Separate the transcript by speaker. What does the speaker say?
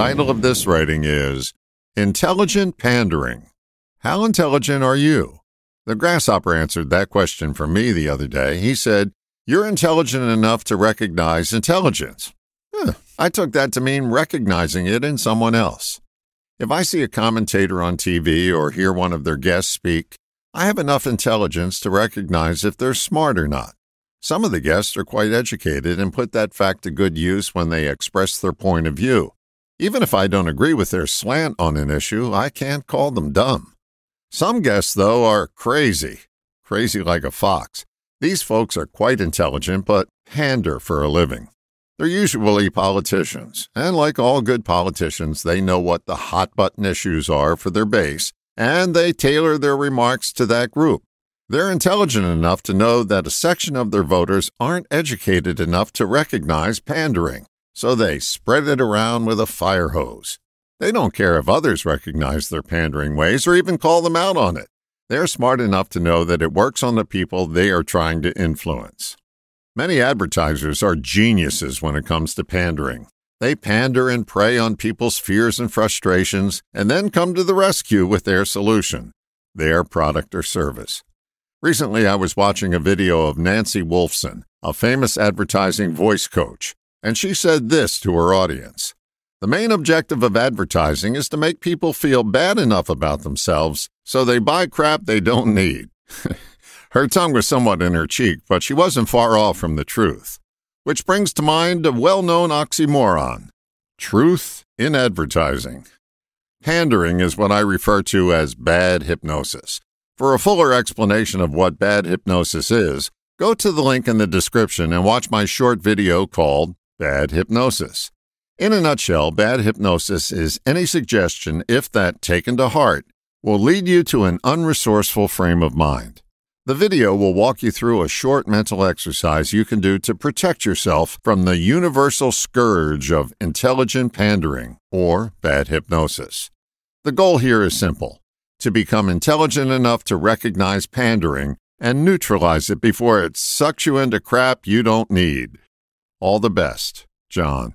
Speaker 1: title of this writing is Intelligent Pandering. How intelligent are you? The grasshopper answered that question for me the other day. He said, You're intelligent enough to recognize intelligence. Huh. I took that to mean recognizing it in someone else. If I see a commentator on TV or hear one of their guests speak, I have enough intelligence to recognize if they're smart or not. Some of the guests are quite educated and put that fact to good use when they express their point of view. Even if I don't agree with their slant on an issue, I can't call them dumb. Some guests, though, are crazy. Crazy like a fox. These folks are quite intelligent, but pander for a living. They're usually politicians, and like all good politicians, they know what the hot button issues are for their base, and they tailor their remarks to that group. They're intelligent enough to know that a section of their voters aren't educated enough to recognize pandering, so they spread it around with a fire hose. They don't care if others recognize their pandering ways or even call them out on it. They're smart enough to know that it works on the people they are trying to influence. Many advertisers are geniuses when it comes to pandering. They pander and prey on people's fears and frustrations and then come to the rescue with their solution, their product or service. Recently, I was watching a video of Nancy Wolfson, a famous advertising voice coach, and she said this to her audience The main objective of advertising is to make people feel bad enough about themselves so they buy crap they don't need. her tongue was somewhat in her cheek, but she wasn't far off from the truth. Which brings to mind a well known oxymoron truth in advertising. Pandering is what I refer to as bad hypnosis. For a fuller explanation of what bad hypnosis is, go to the link in the description and watch my short video called Bad Hypnosis. In a nutshell, bad hypnosis is any suggestion, if that taken to heart, will lead you to an unresourceful frame of mind. The video will walk you through a short mental exercise you can do to protect yourself from the universal scourge of intelligent pandering or bad hypnosis. The goal here is simple to become intelligent enough to recognize pandering and neutralize it before it sucks you into crap you don't need. All the best, John.